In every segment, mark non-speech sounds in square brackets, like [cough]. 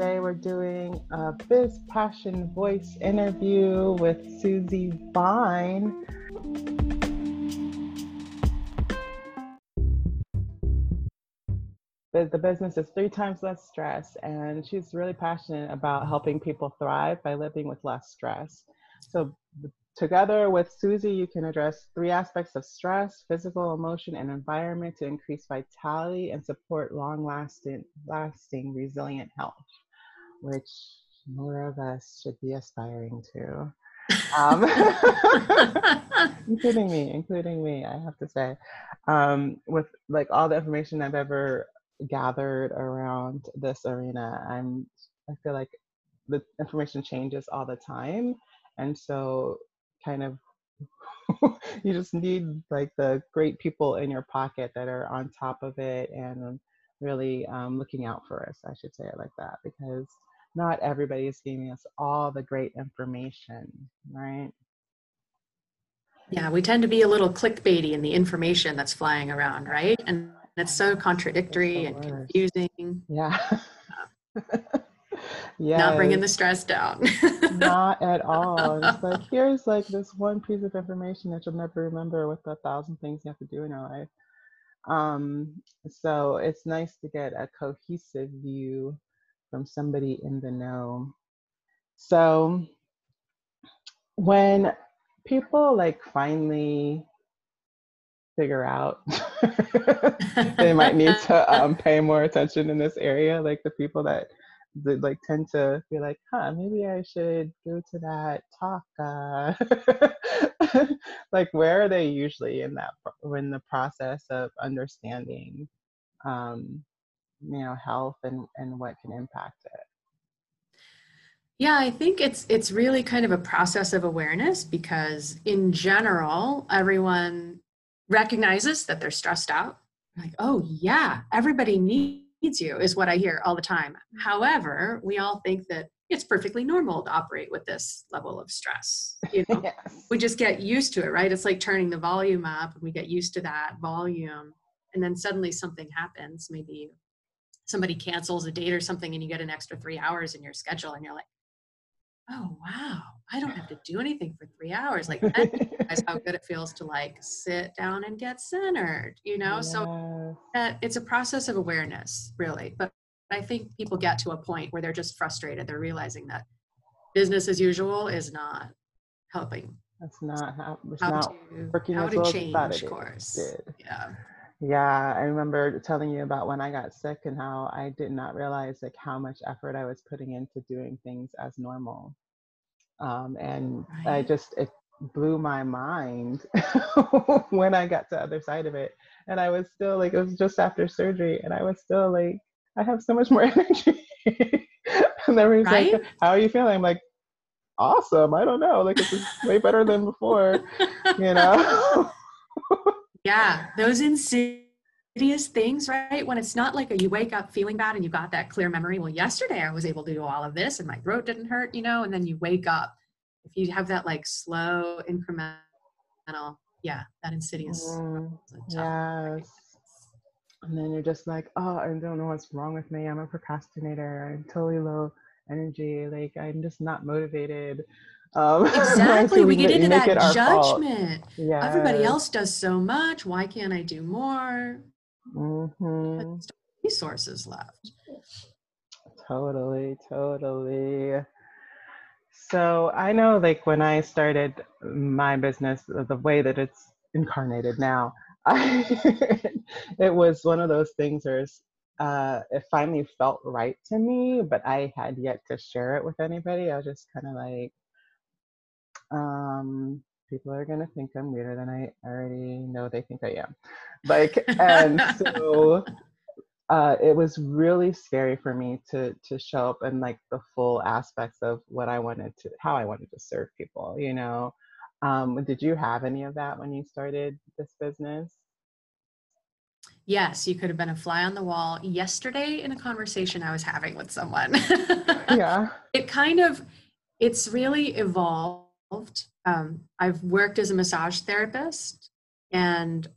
today we're doing a Biz Passion Voice interview with Susie Vine. The business is three times less stress, and she's really passionate about helping people thrive by living with less stress. So, Together with Susie, you can address three aspects of stress, physical, emotion, and environment to increase vitality and support long lasting, lasting resilient health, which more of us should be aspiring to. Um, [laughs] including me, including me, I have to say. Um, with like all the information I've ever gathered around this arena, I'm I feel like the information changes all the time. And so kind of [laughs] you just need like the great people in your pocket that are on top of it and really um, looking out for us i should say it like that because not everybody is giving us all the great information right? Yeah we tend to be a little clickbaity in the information that's flying around right? And it's so contradictory and confusing. Yeah. Yeah [laughs] not bringing the stress down. Not at [laughs] all. It's like here's like this one piece of information that you'll never remember with a thousand things you have to do in your life. Um so it's nice to get a cohesive view from somebody in the know so when people like finally figure out [laughs] they might need to um, pay more attention in this area like the people that they like tend to be like, huh, maybe I should go to that talk. [laughs] Uh, like, where are they usually in that in the process of understanding, um, you know, health and and what can impact it? Yeah, I think it's it's really kind of a process of awareness because in general, everyone recognizes that they're stressed out. Like, oh yeah, everybody needs you is what I hear all the time. However, we all think that it's perfectly normal to operate with this level of stress. You know, [laughs] yes. we just get used to it, right? It's like turning the volume up and we get used to that volume. And then suddenly something happens. Maybe somebody cancels a date or something and you get an extra three hours in your schedule and you're like, oh wow i don't have to do anything for three hours. Like that's [laughs] how good it feels to like sit down and get centered you know? Yeah. so that it's a process of awareness really but i think people get to a point where they're just frustrated. They're realizing that business as usual is not helping that's not how it's how not to, working how as to well change course. Yeah yeah, I remember telling you about when I got sick and how I did not realize like how much effort I was putting into doing things as normal. Um, and right. I just it blew my mind [laughs] when I got to the other side of it. And I was still like it was just after surgery and I was still like I have so much more [laughs] energy. and everybody's right? like, How are you feeling? I'm like, awesome. I don't know. Like it's way better than before, you know? [laughs] Yeah, those insidious things, right? When it's not like a, you wake up feeling bad and you got that clear memory. Well, yesterday I was able to do all of this and my throat didn't hurt, you know, and then you wake up. If you have that like slow, incremental, yeah, that insidious. Mm, yes. And then you're just like, oh, I don't know what's wrong with me. I'm a procrastinator. I'm totally low energy. Like, I'm just not motivated. Um, [laughs] exactly. we, get into that judgment. Yes. Everybody else does so much. Why can't I do more? Mm-hmm. Resources left. Totally, totally. So I know, like, when I started my business, the way that it's incarnated now, I, [laughs] it was one of those things where uh, it finally felt right to me, but I had yet to share it with anybody. I was just kind of like, um, people are gonna think I'm weirder than I already know they think I am. Like, and so [laughs] uh, it was really scary for me to to show up and like the full aspects of what I wanted to, how I wanted to serve people. You know, um, did you have any of that when you started this business? Yes, you could have been a fly on the wall yesterday in a conversation I was having with someone. [laughs] yeah. It kind of, it's really evolved um, I've worked as a massage therapist, and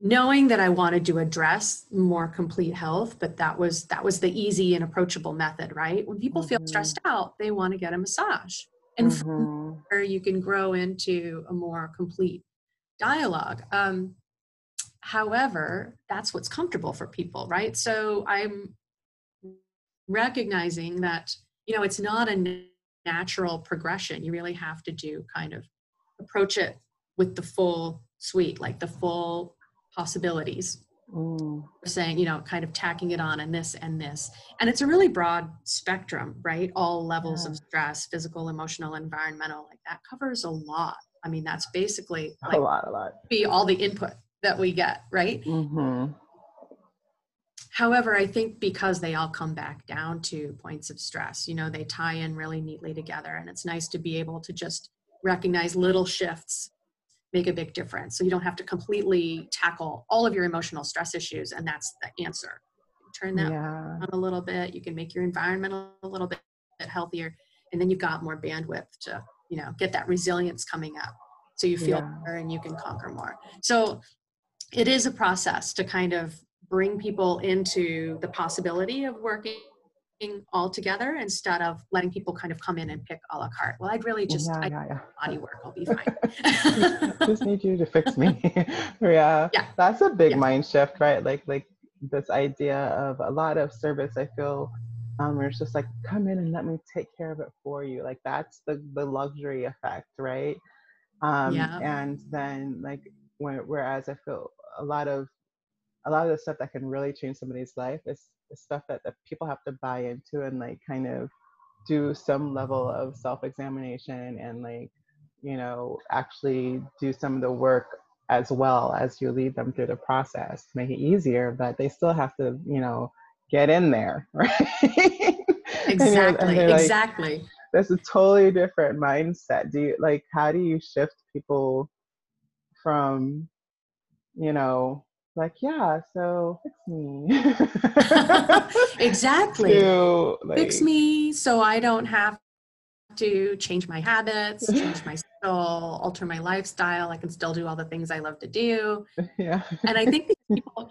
knowing that I wanted to address more complete health, but that was that was the easy and approachable method, right? When people mm-hmm. feel stressed out, they want to get a massage. And mm-hmm. from there you can grow into a more complete dialogue. Um, however, that's what's comfortable for people, right? So I'm recognizing that, you know, it's not a natural progression. You really have to do kind of approach it with the full suite, like the full possibilities. Mm. Saying, you know, kind of tacking it on and this and this. And it's a really broad spectrum, right? All levels yeah. of stress, physical, emotional, environmental, like that covers a lot. I mean, that's basically like a lot, a lot. Be all the input that we get, right? Mm-hmm. However, I think because they all come back down to points of stress, you know, they tie in really neatly together. And it's nice to be able to just recognize little shifts make a big difference. So you don't have to completely tackle all of your emotional stress issues, and that's the answer. Turn that yeah. on a little bit. You can make your environment a little bit healthier, and then you've got more bandwidth to, you know, get that resilience coming up. So you feel yeah. better and you can conquer more. So it is a process to kind of bring people into the possibility of working all together instead of letting people kind of come in and pick a la carte. Well, I'd really just yeah, yeah, yeah. body work. I'll be [laughs] fine. just need you to fix me. [laughs] yeah. Yeah. That's a big mind shift, right? Like like this idea of a lot of service I feel um where it's just like come in and let me take care of it for you. Like that's the the luxury effect, right? Um yeah. and then like when, whereas I feel a lot of a lot of the stuff that can really change somebody's life is stuff that, that people have to buy into and like kind of do some level of self-examination and like you know actually do some of the work as well as you lead them through the process make it easier but they still have to you know get in there [laughs] right? Exactly and and like, exactly. That's a totally different mindset. Do you like how do you shift people from you know like, yeah, so fix me. [laughs] exactly. to, like, fix me so I don't have to change my habits, change my schedule, alter my lifestyle. I can still do all the things I love to do. [laughs] Yeah. and I think people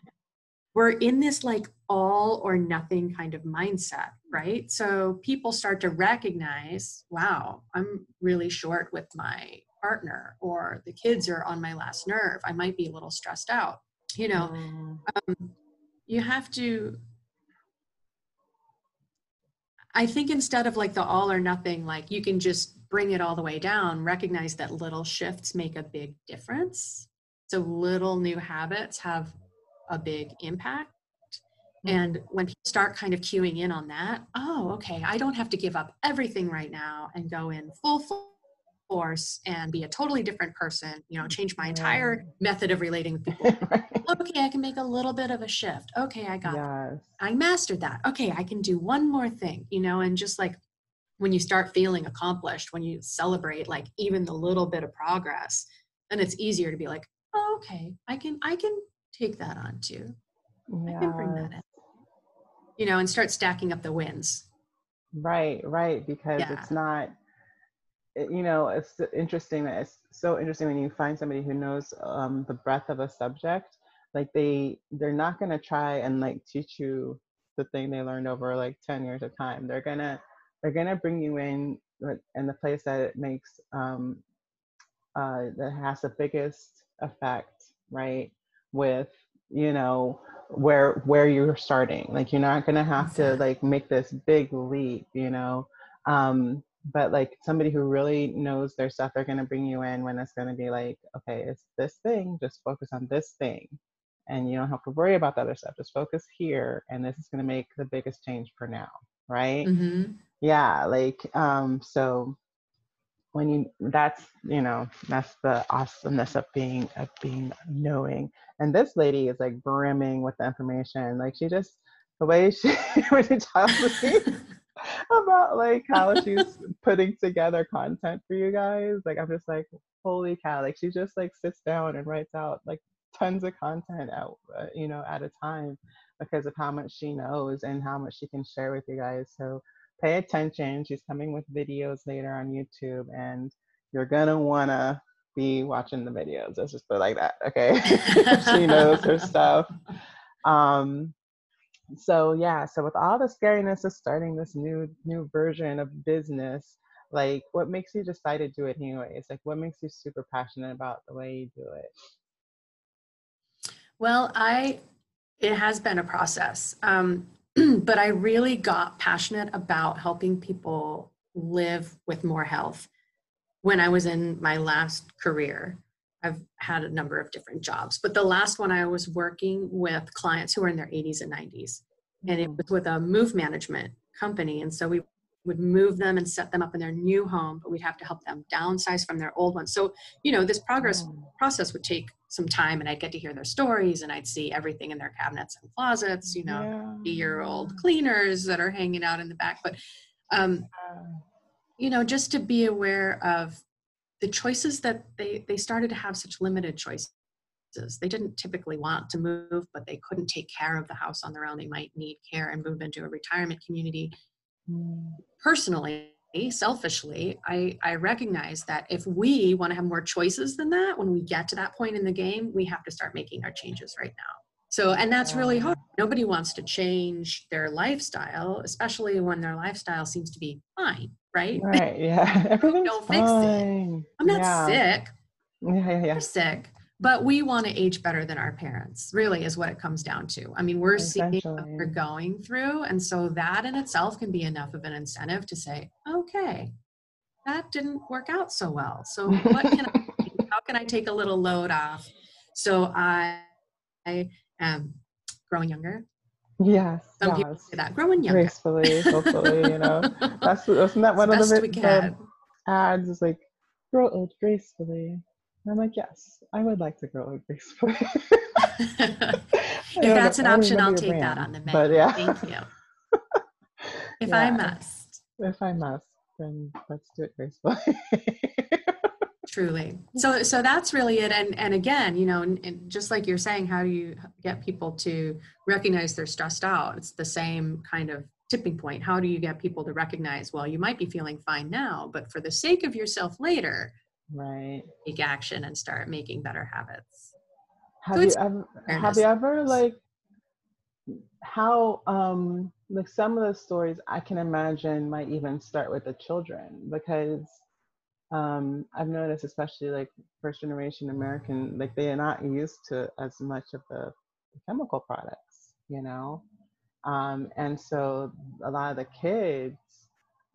we're in this like all or nothing kind of mindset, right? So people start to recognize, wow, I'm really short with my partner, or the kids are on my last nerve. I might be a little stressed out you know mm. um, you have to i think instead of like the all or nothing like you can just bring it all the way down recognize that little shifts make a big difference so little new habits have a big impact mm. and when people start kind of queuing in on that oh okay i don't have to give up everything right now and go in full force and be a totally different person, you know, change my entire method of relating with [laughs] people. okay, I can make a little bit of a shift. Okay, I got yes. I mastered that. Okay, I can do one more thing, you know, and just like when you start feeling accomplished, when you celebrate like even the little bit of progress, then it's easier to be like, oh, okay, I can I can take that on too. Yes. I can bring that in. You know, and start stacking up the wins. Right, right, because yeah. it's not you know, it's interesting that it's so interesting when you find somebody who knows um, the breadth of a subject. Like they, they're not gonna try and like teach you the thing they learned over like ten years of time. They're gonna, they're gonna bring you in in the place that it makes um, uh, that has the biggest effect, right? With you know where where you're starting. Like you're not gonna have to like make this big leap, you know. Um, but like somebody who really knows their stuff they're going to bring you in when it's going to be like okay it's this thing just focus on this thing. And you don't have to worry about the other stuff just focus here and this is going to make the biggest change for now right? Mm-hmm. yeah like um so when you that's you know that's the awesomeness of being of being knowing. And this lady is like brimming with the information like she just the way she [laughs] when she tells me [laughs] about like how she's putting together content for you guys. Like I'm just like, holy cow! Like she just like sits down and writes out like tons of content out, uh, you know, at a time because of how much she knows and how much she can share with you guys. So pay attention. She's coming with videos later on YouTube, and you're gonna wanna be watching the videos. Let's just put like that. Okay. [laughs] she knows her stuff. Um, so yeah, so with all the scariness of starting this new new version of business, like what makes you decide to do it anyway it's Like what makes you super passionate about the way you do it? Well, I it has been a process. Um, [clears throat] but I really got passionate about helping people live with more health when I was in my last career. I've had a number of different jobs, but the last one I was working with clients who were in their 80s and 90s. And it mm. was with a move management company. And so we would move them and set them up in their new home, but we'd have to help them downsize from their old one. So, you know, this progress process would take some time and I'd get to hear their stories and I'd see everything in their cabinets and closets, you know, yeah. year old cleaners that are hanging out in the back. But, um, you know, just to be aware of the choices that they, they started to have such limited choices. They didn't typically want to move, but they couldn't take care of the house on their own. They might need care and move into a retirement community. Mm. Personally, selfishly, I, I recognize that if we want to have more choices than that, when we get to that point in the game, we have to start making our changes right now. So, and that's really hard. Nobody wants to change their lifestyle, especially when their lifestyle seems to be fine, right? [laughs] Right. Yeah. [laughs] Everything's Don't fix fine. it. I'm not yeah. sick. Yeah, yeah, yeah. You're sick but we want to age better than our parents really is what it comes down to i mean we're seeing what we're going through and so that in itself can be enough of an incentive to say okay that didn't work out so well so what can i [laughs] how can i take a little load off so i, I am growing younger Yes. Some yes. people say that growing younger. Gracefully, hopefully, you know. [laughs] That's wasn't that one of the, the ads is like grow old gracefully. And I'm like, yes, I would like to grow old gracefully. [laughs] if that's an option, I'll take brand, that on the menu. But yeah. Thank you. [laughs] If yeah. I must. If I must, then let's do it gracefully. Truly. So so that's really it. And and again, you know, and, and just like you're saying, how do you get people to recognize they're stressed out? It's the same kind of tipping point. How do you get people to recognize, well, you might be feeling fine now, but for the sake of yourself later, right take action and start making better habits have so you ever have you ever like how um like some of the stories i can imagine might even start with the children because um i've noticed especially like first generation american like they are not used to as much of the chemical products you know um and so a lot of the kids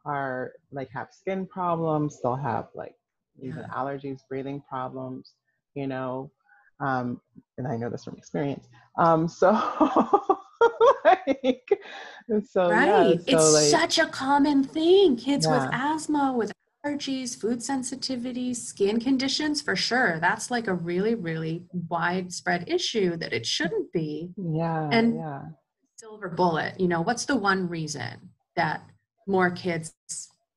are like have skin problems they'll have like even yeah. allergies, breathing problems, you know, um, and I know this from experience. Um, so, [laughs] like, so right, yeah, so it's like, such a common thing. Kids yeah. with asthma, with allergies, food sensitivity, skin conditions, for sure. That's like a really, really widespread issue that it shouldn't be. Yeah, and yeah. silver bullet. You know, what's the one reason that more kids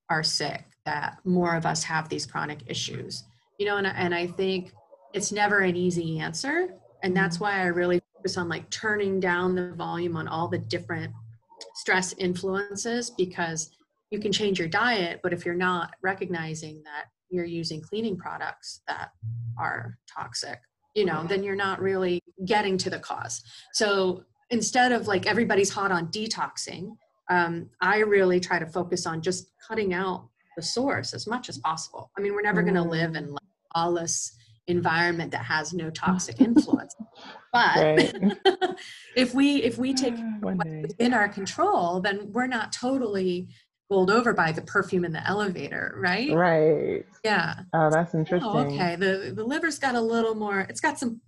are sick? that more of us have these chronic issues you know and, and i think it's never an easy answer and that's mm-hmm. why i really focus on like turning down the volume on all the different stress influences because you can change your diet but if you're not recognizing that you're using cleaning products that are toxic you know then you're not really getting to the cause so instead of like everybody's hot on detoxing um, i really try to focus on just cutting out the source as much as possible. I mean, we're never mm. going to live in like lawless environment that has no toxic [laughs] influence. but [laughs] if we if we take what's in our control, then we're not totally bowled over by the perfume in the elevator, right? Right. Yeah. Oh, that's interesting. Oh, okay. The the liver's got a little more. It's got some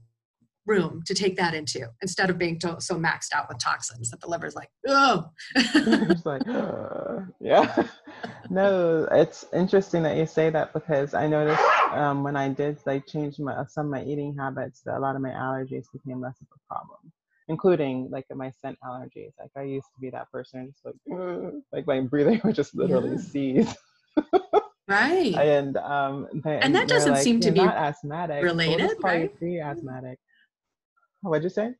room to take that into instead of being to, so maxed out with toxins that the liver's like, oh. it's [laughs] like, uh, yeah. [laughs] No, it's interesting that you say that because I noticed um, when I did like change my, some of my eating habits, that a lot of my allergies became less of a problem, including like my scent allergies. Like I used to be that person, just like, like my breathing would just literally yeah. seize. [laughs] right. And um, they, and that doesn't like, seem to be not asthmatic. related, we'll right? Pre-asthmatic. What'd you say?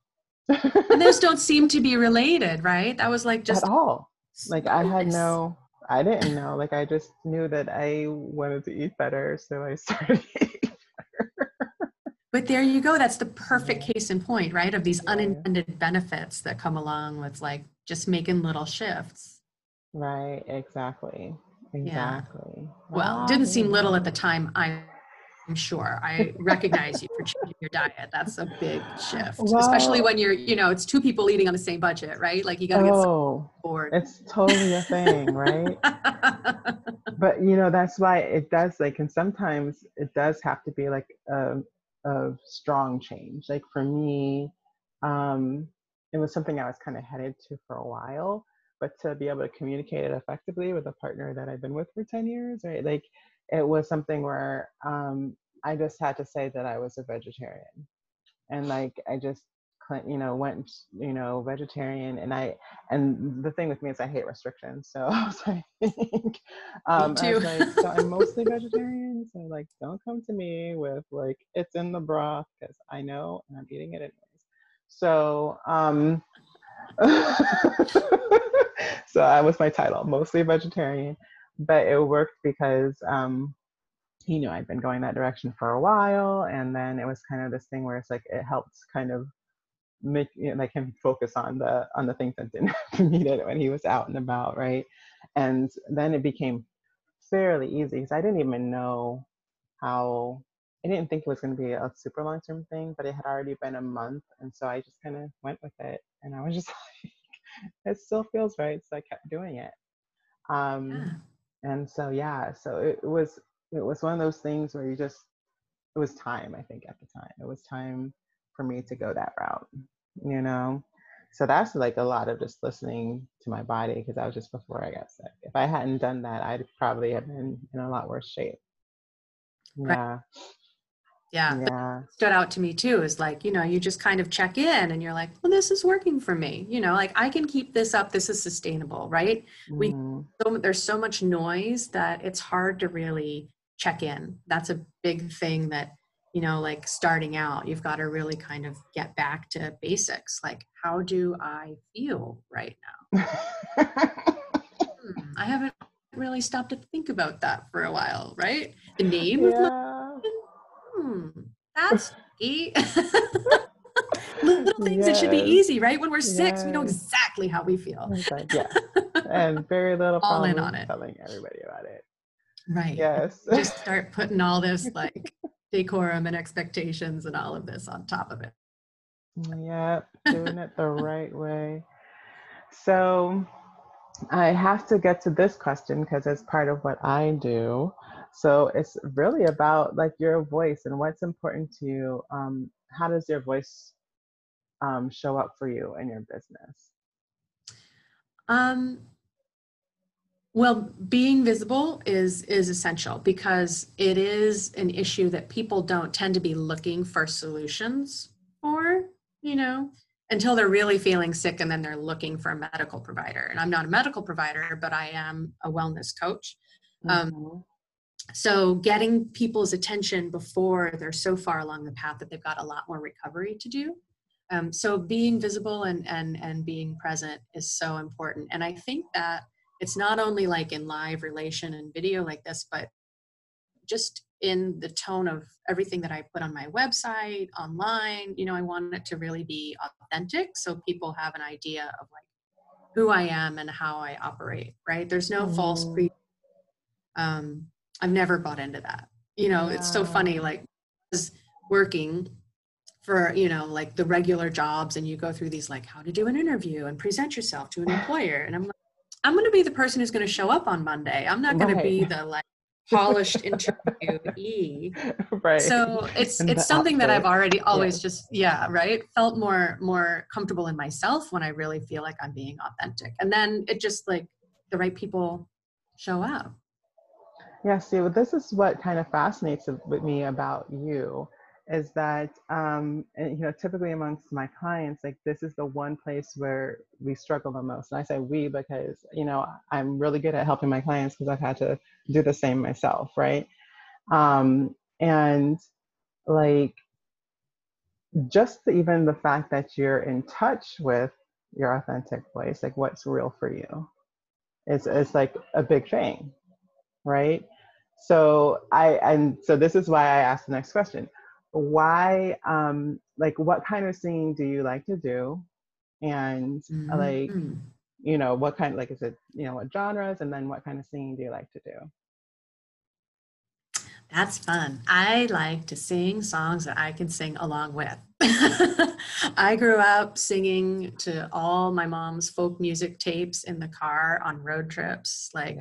and those [laughs] don't seem to be related, right? That was like just at all. Like I had no, I didn't know. Like I just knew that I wanted to eat better, so I [laughs] started eating but there you go that's the perfect case in point right of these unintended benefits that come along with like just making little shifts right exactly exactly yeah. well didn't seem little at the time i'm sure. I recognize you for changing your diet. That's a big shift, well, especially when you're, you know, it's two people eating on the same budget, right? Like you got to get oh, bored. It's totally a thing, right? [laughs] but you know, that's why it does like, and sometimes it does have to be like a, a strong change. Like for me, um, it was something I was kind of headed to for a while, but to be able to communicate it effectively with a partner that I've been with for 10 years, right? Like it was something where um, I just had to say that I was a vegetarian. And like, I just, you know, went, you know, vegetarian. And I, and the thing with me is I hate restrictions. So [laughs] I was like, [laughs] um, me too. Like, so I'm [laughs] mostly vegetarian. So like, don't come to me with like, it's in the broth because I know and I'm eating it anyways. So, um, so that was my title, mostly vegetarian but it worked because um, you know I'd been going that direction for a while, and then it was kind of this thing where it's like it helped kind of make you know, like him focus on the on the things that didn't [laughs] need it when he was out and about, right? And then it became fairly easy because I didn't even know how I didn't think it was going to be a super long term thing, but it had already been a month, and so I just kind of went with it, and I was just [laughs] like, it still feels right, so I kept doing it. Um, yeah and so yeah so it, it was it was one of those things where you just it was time i think at the time it was time for me to go that route you know? So that's like a lot of just listening to my body because that was just before i got sick. If i hadn't done that i'd probably have been in a lot worse shape. Yeah. Right yeah, yeah. stood out to me too is like you know you just kind of check in and you're like well this is working for me. You know like i can keep this up. This is sustainable right? Mm. we mm-hmm. so, there's so much noise that it's hard to really check in. That's a big thing that you know like starting out you've got to really kind of get back to basics like how do i feel right now [laughs] hmm, i haven't really stopped to think about that for a while right the name yeah. of hmm, that's [laughs] easy. [laughs] Little things, yes. it should be easy, right? When we're yes. six, we know exactly how we feel. yeah. And very little all in on it. telling everybody about it. Right. Yes. Just start putting all this like decorum and expectations and all of this on top of it. Yep, doing it the right way. So I have to get to this question because it's part of what I do. So it's really about like your voice and what's important to you. Um, how does your voice um, show up for you in your business? Um, well, being visible is is essential because it is an issue that people don't tend to be looking for solutions for. You know, until they're really feeling sick and then they're looking for a medical provider. And I'm not a medical provider, but I am a wellness coach. Um, mm-hmm. Um, so getting people's attention before they're so far along the path that they've got a lot more recovery to do um, so being visible and and and being present is so important and i think that it's not only like in live relation and video like this but just in the tone of everything that i put on my website online you know i want it to really be authentic so people have an idea of like who i am and how i operate right there's no mm. false pre um, I've never bought into that. You know, yeah. it's so funny. Like, was working for you know like the regular jobs, and you go through these like how to do an interview and present yourself to an employer, and I'm like, I'm going to be the person who's going to show up on Monday. I'm not going right. to be the like polished interviewee. [laughs] Right. So it's and it's something outfit. that I've already always yes. just yeah right felt more more comfortable in myself when I really feel like I'm being authentic, and then it just like the right people show up. Yeah, see, well, this is what kind of fascinates with me about you is that, um, and, you know, typically amongst my clients, like this is the one place where we struggle the most. And I say we because, you know, I'm really good at helping my clients because I've had to do the same myself, right? Um, and like, just even the fact that you're in touch with your authentic voice, like what's real for you, is, is like a big thing right? So I and so this is why I asked the next question. Why um like what kind of singing do you like to do? And uh, like Mhm. you know what kind like is it you know what genres? And then what kind of singing do you like to do That's fun. I like to sing songs that I can sing along with. [laughs] I grew up singing to all my mom's folk music tapes in the car on road trips. Like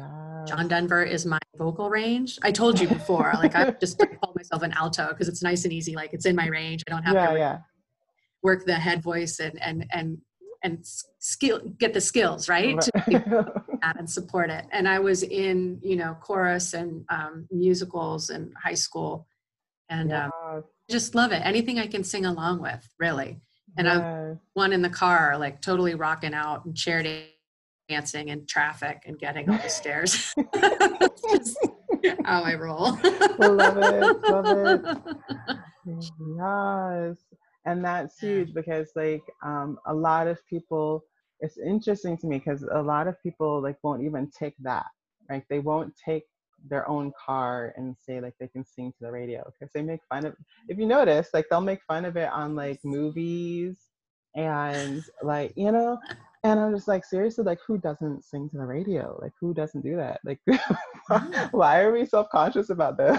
John Denver is my vocal range. I told you before, [laughs] like I just call myself an alto because it's nice and easy. Like it's in my range. I don't have yeah to yeah work the head voice and and and and skill get the skills right to [laughs] that and support it. And I was in, you know, chorus and um, musicals in high school, and um, just love it. Anything I can sing along with, really. And I'm one in the car, like totally rocking out and chair dancing in traffic and getting up the [laughs] stairs. [laughs] just how I roll. Love it, love [laughs] Yes. And that's huge because like um a lot of people it's interesting to me because a lot of people like won't even take that. Like they won't take their own car and say like they can sing to the radio because they make fun of if you notice like they'll make fun of it on like movies and like you know and i'm just like seriously like who doesn't sing to the radio like who doesn't do that like [laughs] why are we self-conscious about this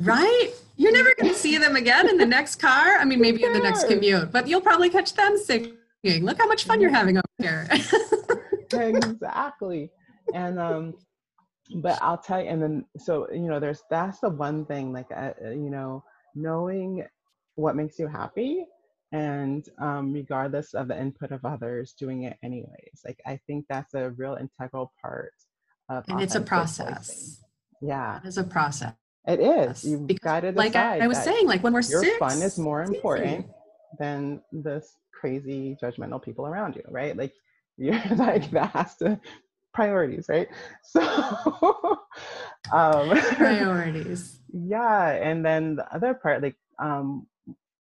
right? You're never going to see them again in the next car. I mean, maybe in the next commute, but you'll probably catch them singing. Look how much fun you're having over here. [laughs] exactly and um but i'll tell you and then so you know there's that's the one thing like uh, uh, you know knowing what makes you happy and um regardless of the input of others doing it anyways like i think that's a real integral part of and it's a authentic voicing. process. yeah It is a process. it is you've Because got to like I, I was saying, like when we're your six, fun is more important than this crazy judgmental people around you, right? Like [laughs] you're like that has to priorities, right? [laughs] So um Priorities. [laughs] yeah, and then the other part, like um,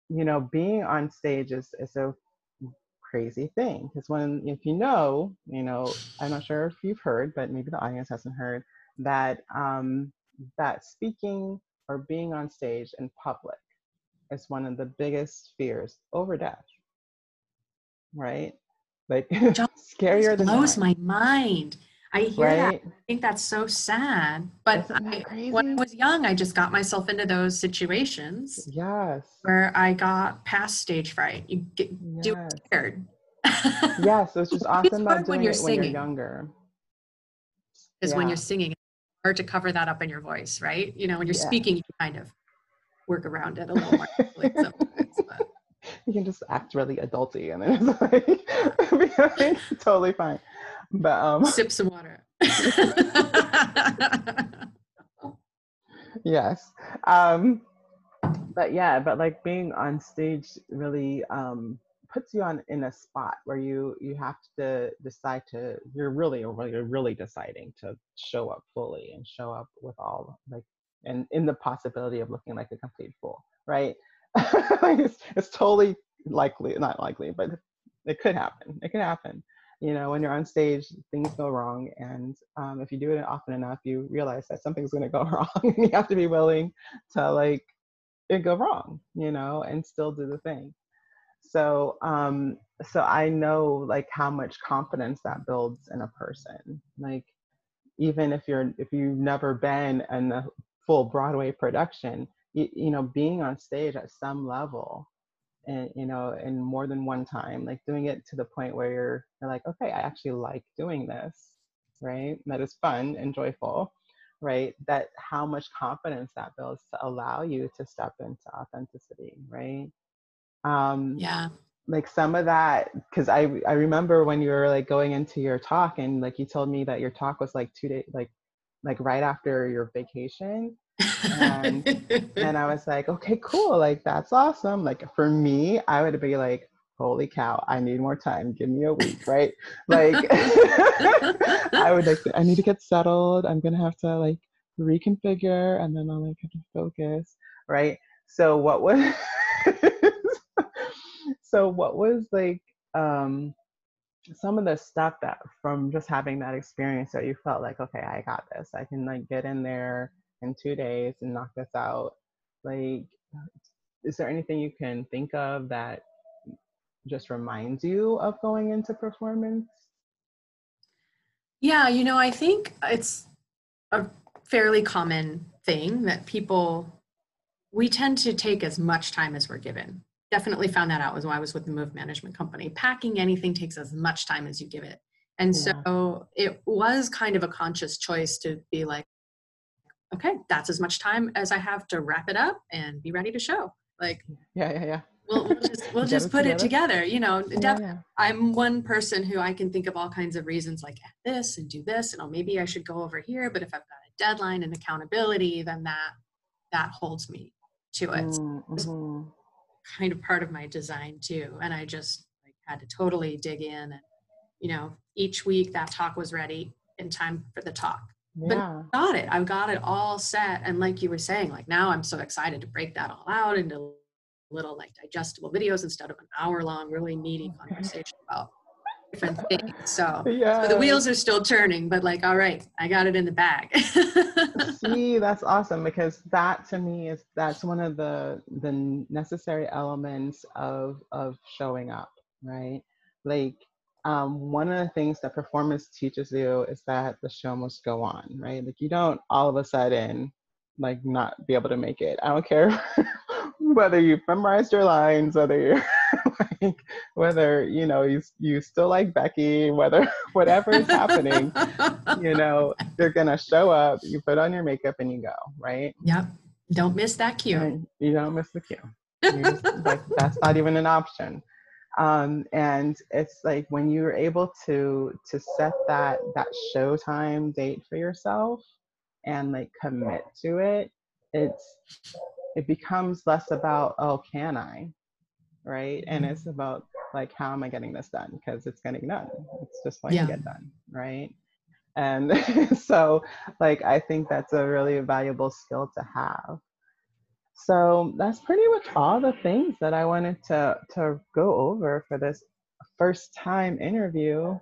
you know, being on stage is is a crazy thing because when if you know, you know, I'm not sure if you've heard, but maybe the audience hasn't heard that um that speaking or being on stage in public is one of the biggest fears over death. Right? Like [laughs] scarier than blows that, my mind. I hear that. I think that's so sad. But I, when I was young, I just got myself into those situations Yes. where I got past stage fright. You get do Yes. scared. Yes, it's [laughs] just awesome about hard when doing you're it when you're singing. younger. Because when you're singing, it's hard to cover that up in your voice, right? You know, when you're Yeah. speaking, you kind of work around it a little more. Like sometimes, but- you can just act really adulty and then it's [laughs] like, [laughs] totally fine. But um sip some water. [laughs] yes. Um but yeah, but like being on stage really um puts you on in a spot where you you have to decide to you're really you're really deciding to show up fully and show up with all like and in the possibility of looking like a complete fool, right? [laughs] it's, it's totally likely not likely, but it could happen. It could happen. You know, when you're on stage, things go wrong, and um, if you do it often enough, you realize that something's going to go [laughs] wrong. and you have to be willing to like it go wrong, you know, and still do the thing. So, um, so I know like how much confidence that builds in a person. Like, even if you're if you've never been in a full Broadway production, you, you know, being on stage at some level, and you know, in more than one time, like doing it to the point where you're you're like, okay, I actually like doing this, right? That is fun and joyful right that how much confidence that builds to allow you to step into authenticity right um yeah. like some of that because i i remember when you were like going into your talk and like you told me that your talk was like two days like like right after your vacation and and i was like okay cool like that's awesome. Like for me i would be like holy cow i need more time give me a week right? Like [laughs] i would like i need to get settled i'm gonna have to like reconfigure and then i'll like have to focus right? So what was [laughs] so what was like um some of the stuff that from just having that experience that you felt like okay i got this i can like get in there in two days and knock this out like is there anything you can think of that just reminds you of going into performance? Yeah, you know, I think it's a fairly common thing that people we tend to take as much time as we're given. Definitely found that out was when I was with the move management company. Packing anything takes as much time as you give it. And yeah. so it was kind of a conscious choice to be like, okay, that's as much time as I have to wrap it up and be ready to show. Like, yeah, yeah, yeah. we'll, we'll just we'll [laughs] just put together. it together. You know, yeah, yeah. I'm one person who I can think of all kinds of reasons, like this and do this, and oh, maybe I should go over here. But if I've got a deadline and accountability, then that that holds me to it. Mm-hmm. So kind of part of my design too, and I just like had to totally dig in and you know each week that talk was ready in time for the talk yeah. but got it i've got it all set and like you were saying like now i'm so excited to break that all out into little like digestible videos instead of an hour long really meaty [laughs] conversation about different things so, yeah. so the wheels are still turning but like all right i got it in the bag [laughs] see that's awesome because that to me is that's one of the the necessary elements of of showing up right like um, one of the things that performance teaches you is that the show must go on, right? Like you don't all of a sudden like not be able to make it. I don't care [laughs] whether you've memorized your lines, whether you're [laughs] like whether you know you you still like Becky, whether [laughs] whatever is happening, you know you're gonna show up. You put on your makeup and you go, right? Yep. Don't miss that cue. And you don't miss the cue. Just, like that's not even an option um, and it's like when you're able to to set that that showtime date for yourself and like commit to it it's it becomes less about oh can i? Right? And mm-hmm. it's about like how am i getting this done? Because it's getting done. It's just going yeah. to get done right? And [laughs] so like i think that's a really valuable skill to have so that's pretty much all the things that I wanted to, to go over for this first time interview.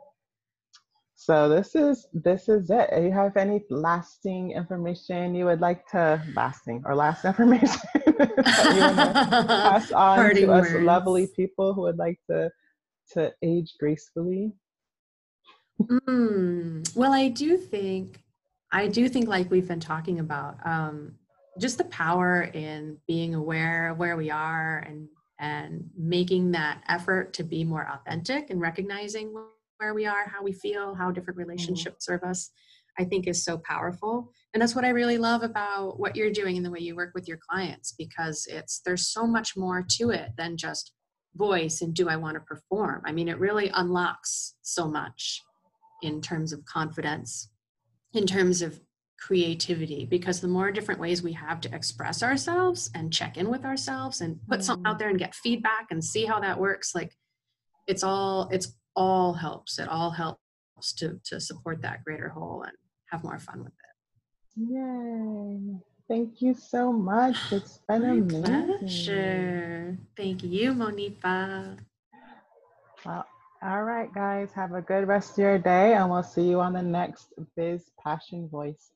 So this is this is it. Do you have any lasting information you would like to lasting or last [laughs] information that you pass [laughs] on to words. us lovely people who would like to to age gracefully? Mm, well, I do think I do think like we've been talking about. Um, just the power in being aware of where we are and and making that effort to be more authentic and recognizing where we are how we feel how different mm-hmm. relationships serve us i think is so powerful and that's what i really love about what you're doing and the way you work with your clients because it's there's so much more to it than just voice and do i want to perform i mean it really unlocks so much in terms of confidence in terms of creativity because the more different ways we have to express ourselves and check in with ourselves and put something out mm. there and get feedback and see how that works like it's all it's all helps. It all helps to to support that greater whole and have more fun with it. Yay. Thank you so much. [gasps] It's been My amazing. pleasure. thank you monifa. Well all right, guys, have a good rest of your day, and we'll see you on the next Biz Passion Voice